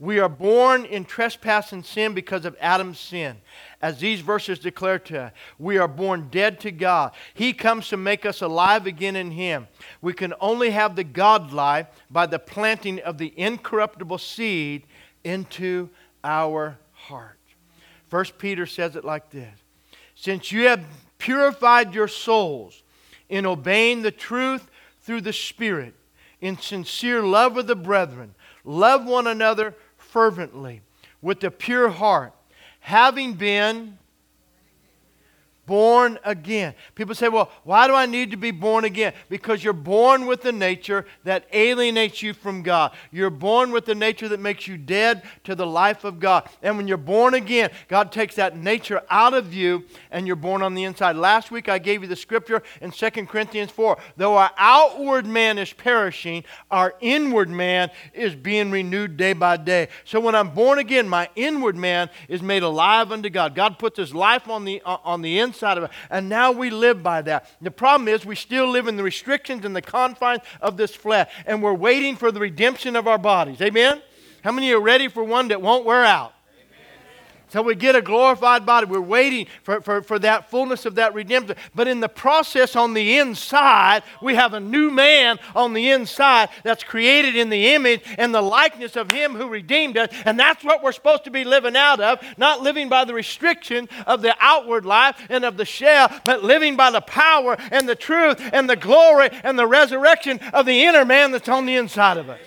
We are born in trespass and sin because of Adam's sin. As these verses declare to us, we are born dead to God. He comes to make us alive again in Him. We can only have the God life by the planting of the incorruptible seed into our heart. First Peter says it like this Since you have purified your souls in obeying the truth through the Spirit, in sincere love of the brethren, love one another fervently with a pure heart, having been born again. People say, well, why do I need to be born again? Because you're born with a nature that alienates you from God. You're born with a nature that makes you dead to the life of God. And when you're born again, God takes that nature out of you and you're born on the inside. Last week I gave you the scripture in 2 Corinthians 4. Though our outward man is perishing, our inward man is being renewed day by day. So when I'm born again, my inward man is made alive unto God. God puts his life on the, uh, on the inside inside of it. And now we live by that. The problem is we still live in the restrictions and the confines of this flesh, and we're waiting for the redemption of our bodies. Amen? How many are ready for one that won't wear out? So we get a glorified body. We're waiting for, for, for that fullness of that redemption. But in the process on the inside, we have a new man on the inside that's created in the image and the likeness of him who redeemed us. And that's what we're supposed to be living out of, not living by the restriction of the outward life and of the shell, but living by the power and the truth and the glory and the resurrection of the inner man that's on the inside of us.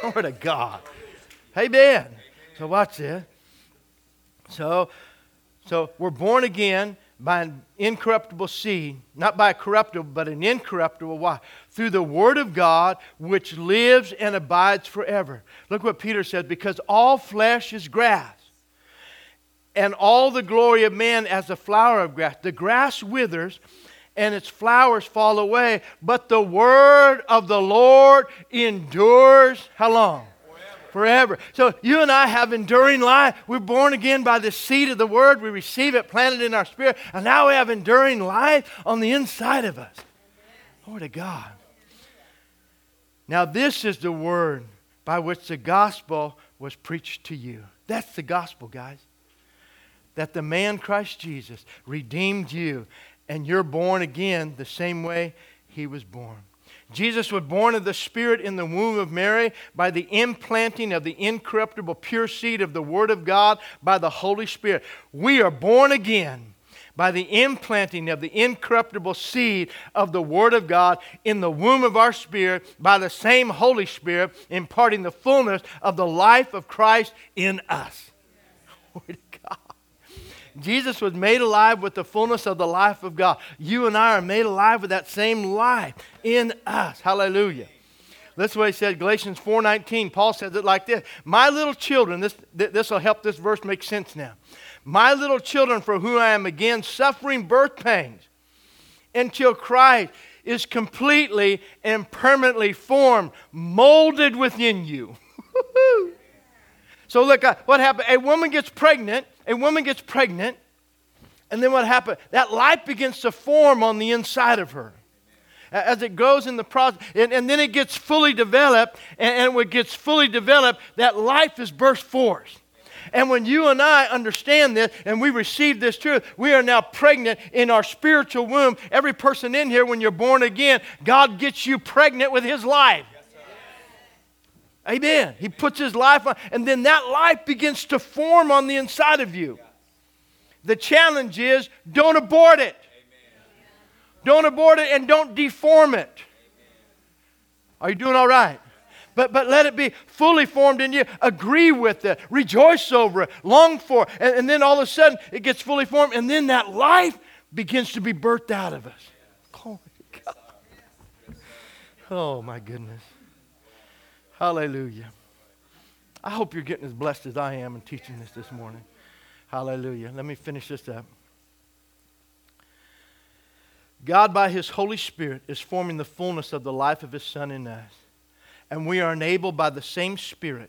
Glory to God. Amen. So watch this. So, so we're born again by an incorruptible seed, not by a corruptible, but an incorruptible. Why? Through the Word of God, which lives and abides forever. Look what Peter says because all flesh is grass, and all the glory of man as the flower of grass. The grass withers, and its flowers fall away, but the Word of the Lord endures how long? Forever. So you and I have enduring life. We're born again by the seed of the word. We receive it planted in our spirit. And now we have enduring life on the inside of us. Glory to God. Now, this is the word by which the gospel was preached to you. That's the gospel, guys. That the man Christ Jesus redeemed you, and you're born again the same way he was born. Jesus was born of the Spirit in the womb of Mary by the implanting of the incorruptible, pure seed of the Word of God by the Holy Spirit. We are born again by the implanting of the incorruptible seed of the Word of God in the womb of our spirit by the same Holy Spirit, imparting the fullness of the life of Christ in us. Jesus was made alive with the fullness of the life of God. You and I are made alive with that same life in us. Hallelujah. That's what he said, Galatians 4.19. Paul says it like this. My little children, this, this will help this verse make sense now. My little children for whom I am again suffering birth pains until Christ is completely and permanently formed, molded within you. so look, uh, what happened? A woman gets pregnant a woman gets pregnant, and then what happens? That life begins to form on the inside of her. As it goes in the process, and, and then it gets fully developed, and, and when it gets fully developed, that life is burst forth. And when you and I understand this and we receive this truth, we are now pregnant in our spiritual womb. Every person in here, when you're born again, God gets you pregnant with His life. Amen. He puts his life on, and then that life begins to form on the inside of you. The challenge is don't abort it. Don't abort it and don't deform it. Are you doing all right? But, but let it be fully formed in you. Agree with it. Rejoice over it. Long for it. And, and then all of a sudden it gets fully formed. And then that life begins to be birthed out of us. Oh, oh my goodness. Hallelujah. I hope you're getting as blessed as I am in teaching this this morning. Hallelujah. Let me finish this up. God, by His Holy Spirit, is forming the fullness of the life of His Son in us. And we are enabled by the same Spirit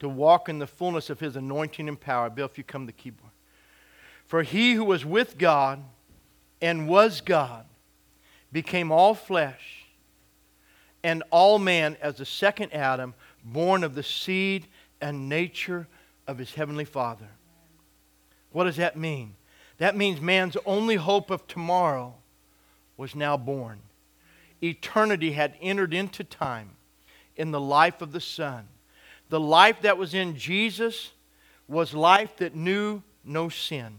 to walk in the fullness of His anointing and power. Bill, if you come to the keyboard. For He who was with God and was God became all flesh and all man as the second Adam, born of the seed and nature of his heavenly Father. What does that mean? That means man's only hope of tomorrow was now born. Eternity had entered into time in the life of the Son. The life that was in Jesus was life that knew no sin.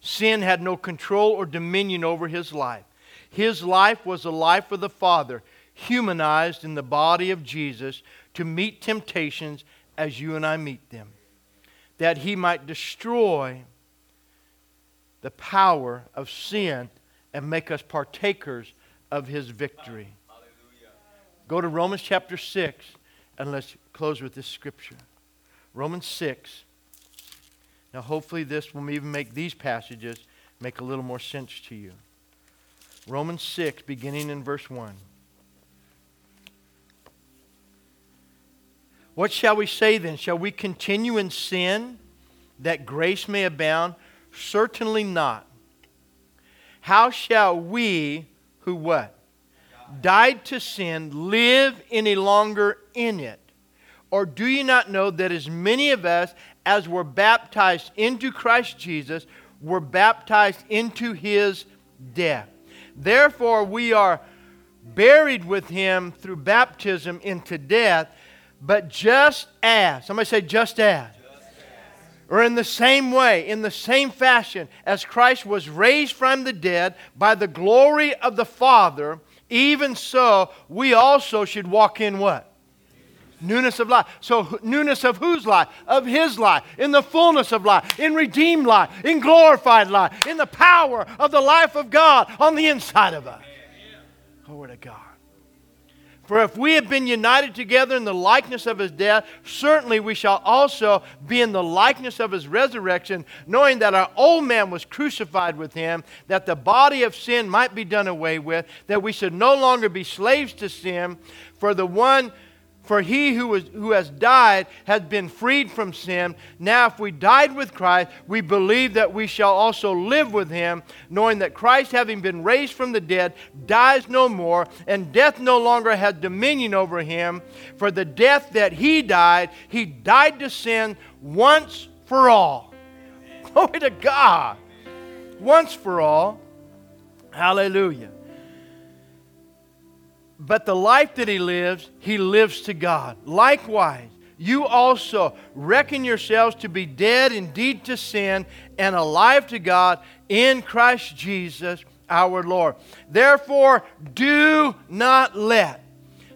Sin had no control or dominion over his life. His life was the life of the Father, humanized in the body of Jesus to meet temptations as you and I meet them, that he might destroy the power of sin and make us partakers of his victory. Go to Romans chapter 6 and let's close with this scripture. Romans 6. Now, hopefully, this will even make these passages make a little more sense to you. Romans 6, beginning in verse 1. What shall we say then? Shall we continue in sin that grace may abound? Certainly not. How shall we who what? Died to sin live any longer in it? Or do you not know that as many of us as were baptized into Christ Jesus were baptized into his death? Therefore, we are buried with him through baptism into death but just as, somebody say, just as. Or in the same way, in the same fashion, as Christ was raised from the dead by the glory of the Father, even so we also should walk in what? Newness of life. So, newness of whose life? Of His life. In the fullness of life. In redeemed life. In glorified life. In the power of the life of God on the inside of us. Glory to God. For if we have been united together in the likeness of his death, certainly we shall also be in the likeness of his resurrection, knowing that our old man was crucified with him, that the body of sin might be done away with, that we should no longer be slaves to sin. For the one for he who, was, who has died has been freed from sin. Now, if we died with Christ, we believe that we shall also live with him, knowing that Christ, having been raised from the dead, dies no more, and death no longer has dominion over him. For the death that he died, he died to sin once for all. Glory to God. Once for all. Hallelujah. But the life that he lives, he lives to God. Likewise, you also reckon yourselves to be dead indeed to sin and alive to God in Christ Jesus our Lord. Therefore, do not let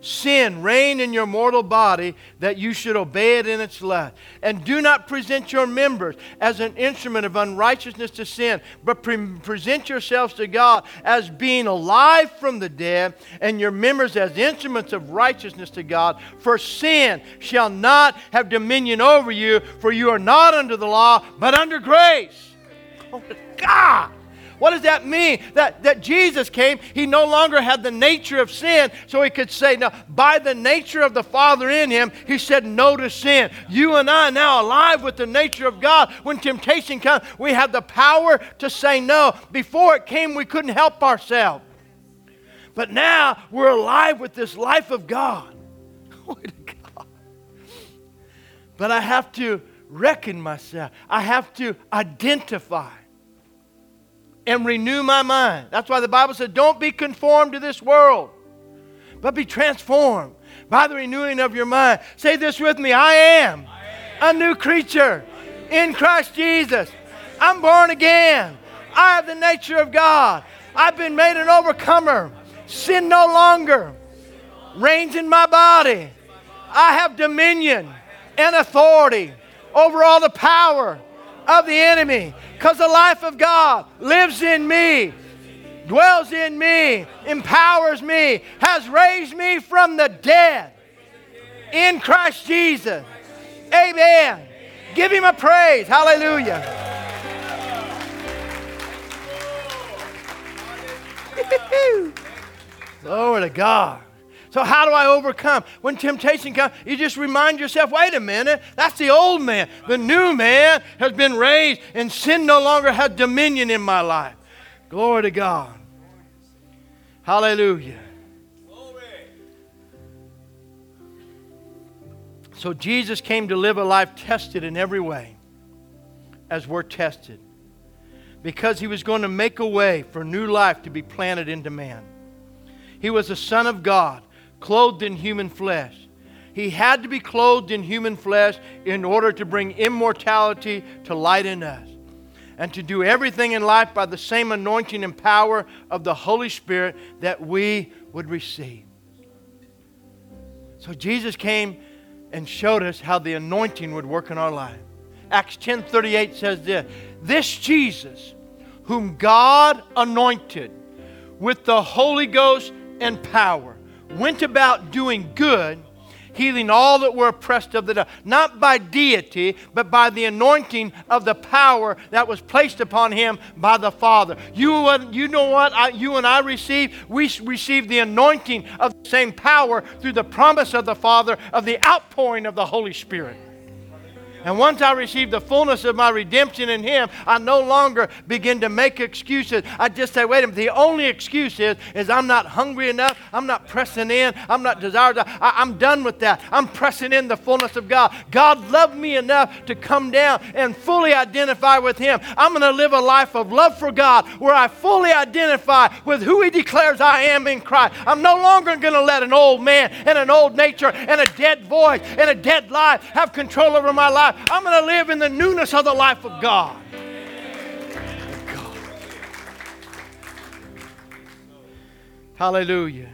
sin reign in your mortal body that you should obey it in its lust. And do not present your members as an instrument of unrighteousness to sin, but pre- present yourselves to God as being alive from the dead, and your members as instruments of righteousness to God. For sin shall not have dominion over you, for you are not under the law, but under grace. Oh, God! What does that mean? That, that Jesus came, he no longer had the nature of sin, so he could say, now, by the nature of the Father in him, he said no to sin. You and I now alive with the nature of God. When temptation comes, we have the power to say no. Before it came, we couldn't help ourselves. But now we're alive with this life of God. God. But I have to reckon myself. I have to identify and renew my mind. That's why the Bible says, don't be conformed to this world, but be transformed by the renewing of your mind. Say this with me I am, I am. a new creature in Christ Jesus. I'm born again. I have the nature of God. I've been made an overcomer. Sin no longer reigns in my body. I have dominion and authority over all the power of the enemy because the life of God lives in me, dwells in me, empowers me, has raised me from the dead in Christ Jesus. Amen. Give him a praise. Hallelujah. Glory to God. So, how do I overcome? When temptation comes, you just remind yourself wait a minute, that's the old man. The new man has been raised, and sin no longer has dominion in my life. Glory to God. Hallelujah. So Jesus came to live a life tested in every way as we're tested because he was going to make a way for new life to be planted into man. He was the Son of God, clothed in human flesh. He had to be clothed in human flesh in order to bring immortality to light in us and to do everything in life by the same anointing and power of the Holy Spirit that we would receive. So Jesus came and showed us how the anointing would work in our life. Acts 10:38 says this, this Jesus whom God anointed with the Holy Ghost and power went about doing good healing all that were oppressed of the devil. Not by deity, but by the anointing of the power that was placed upon him by the Father. You, you know what I, you and I receive? We receive the anointing of the same power through the promise of the Father of the outpouring of the Holy Spirit. And once I receive the fullness of my redemption in Him, I no longer begin to make excuses. I just say, wait a minute, the only excuse is, is I'm not hungry enough. I'm not pressing in. I'm not desired. I, I'm done with that. I'm pressing in the fullness of God. God loved me enough to come down and fully identify with Him. I'm going to live a life of love for God where I fully identify with who He declares I am in Christ. I'm no longer going to let an old man and an old nature and a dead voice and a dead life have control over my life. I'm going to live in the newness of the life of God. God. Hallelujah.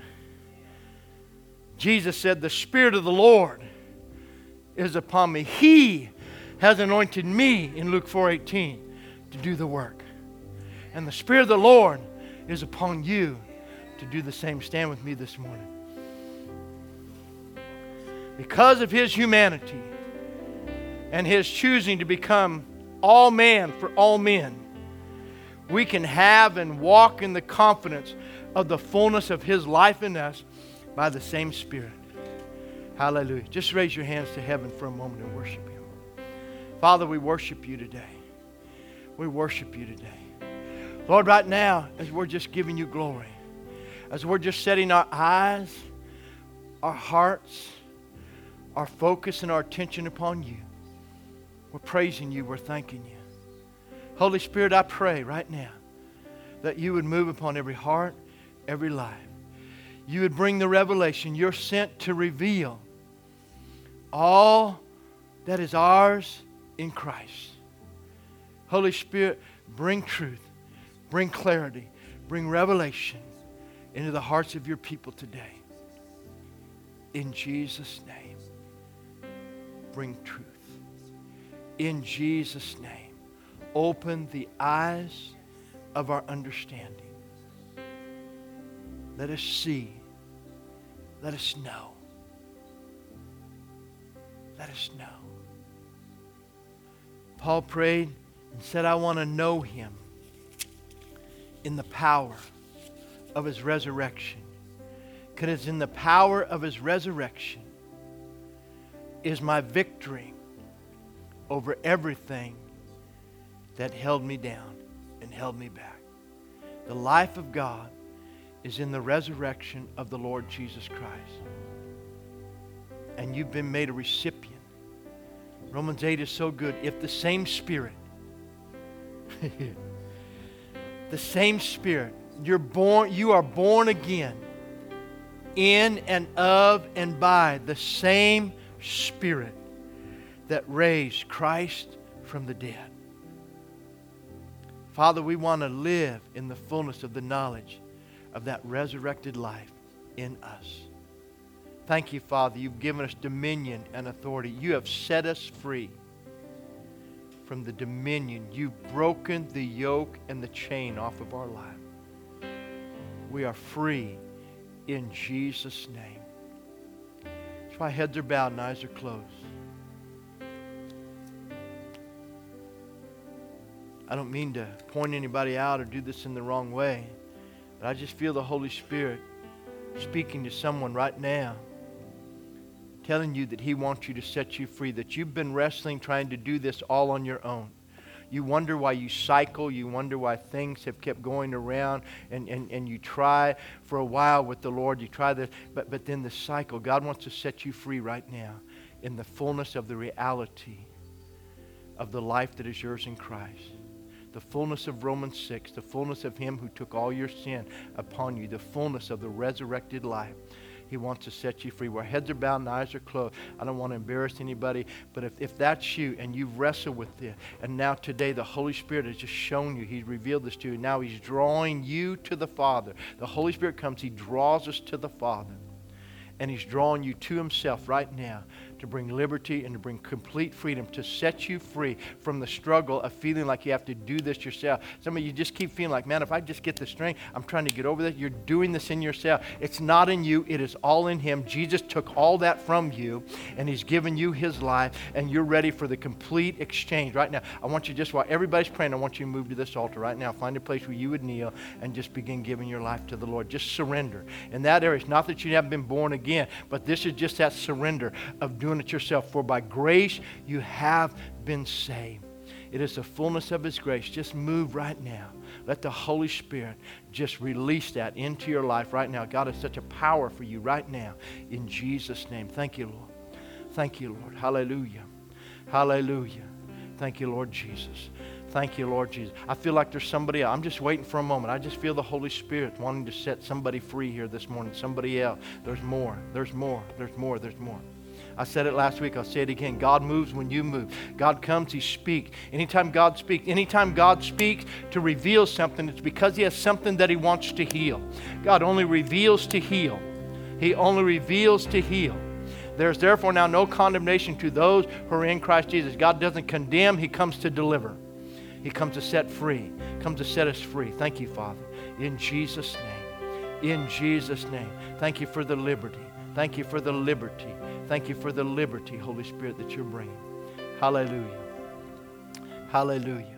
Jesus said, The Spirit of the Lord is upon me. He has anointed me in Luke 4:18 to do the work. And the Spirit of the Lord is upon you to do the same. Stand with me this morning. Because of his humanity, and his choosing to become all man for all men, we can have and walk in the confidence of the fullness of his life in us by the same Spirit. Hallelujah. Just raise your hands to heaven for a moment and worship him. Father, we worship you today. We worship you today. Lord, right now, as we're just giving you glory, as we're just setting our eyes, our hearts, our focus, and our attention upon you, we're praising you. We're thanking you. Holy Spirit, I pray right now that you would move upon every heart, every life. You would bring the revelation. You're sent to reveal all that is ours in Christ. Holy Spirit, bring truth, bring clarity, bring revelation into the hearts of your people today. In Jesus' name, bring truth in Jesus' name. Open the eyes of our understanding. Let us see. Let us know. Let us know. Paul prayed and said, I want to know him in the power of his resurrection. Because it's in the power of his resurrection is my victory over everything that held me down and held me back. The life of God is in the resurrection of the Lord Jesus Christ. And you've been made a recipient. Romans 8 is so good. If the same Spirit, the same Spirit, you're born, you are born again in and of and by the same Spirit that raised Christ from the dead. Father, we want to live in the fullness of the knowledge of that resurrected life in us. Thank you, Father. You've given us dominion and authority. You have set us free from the dominion. You've broken the yoke and the chain off of our life. We are free in Jesus' name. That's why heads are bowed and eyes are closed. I don't mean to point anybody out or do this in the wrong way, but I just feel the Holy Spirit speaking to someone right now, telling you that He wants you to set you free, that you've been wrestling trying to do this all on your own. You wonder why you cycle. You wonder why things have kept going around. And, and, and you try for a while with the Lord. You try this, but, but then the cycle. God wants to set you free right now in the fullness of the reality of the life that is yours in Christ. The fullness of Romans 6, the fullness of Him who took all your sin upon you, the fullness of the resurrected life. He wants to set you free. Where heads are bowed and eyes are closed. I don't want to embarrass anybody, but if, if that's you and you've wrestled with this, and now today the Holy Spirit has just shown you, He's revealed this to you. Now He's drawing you to the Father. The Holy Spirit comes, He draws us to the Father. And He's drawing you to Himself right now to bring liberty and to bring complete freedom, to set you free from the struggle of feeling like you have to do this yourself. Some of you just keep feeling like, man, if I just get the strength, I'm trying to get over that. You're doing this in yourself. It's not in you, it is all in Him. Jesus took all that from you, and He's given you His life, and you're ready for the complete exchange. Right now, I want you just while everybody's praying, I want you to move to this altar right now. Find a place where you would kneel and just begin giving your life to the Lord. Just surrender. In that area, it's not that you haven't been born again, but this is just that surrender of doing it yourself, for by grace you have been saved. It is the fullness of His grace. Just move right now. Let the Holy Spirit just release that into your life right now. God has such a power for you right now. In Jesus' name. Thank you, Lord. Thank you, Lord. Hallelujah. Hallelujah. Thank you, Lord Jesus. Thank you, Lord Jesus. I feel like there's somebody. I'm just waiting for a moment. I just feel the Holy Spirit wanting to set somebody free here this morning. Somebody else. There's more. There's more. There's more. There's more. I said it last week. I'll say it again. God moves when you move. God comes, He speaks. Anytime God speaks, anytime God speaks to reveal something, it's because He has something that He wants to heal. God only reveals to heal. He only reveals to heal. There's therefore now no condemnation to those who are in Christ Jesus. God doesn't condemn, He comes to deliver. He comes to set free, comes to set us free. Thank you, Father. In Jesus' name. In Jesus' name. Thank you for the liberty. Thank you for the liberty. Thank you for the liberty, Holy Spirit, that you're bringing. Hallelujah. Hallelujah.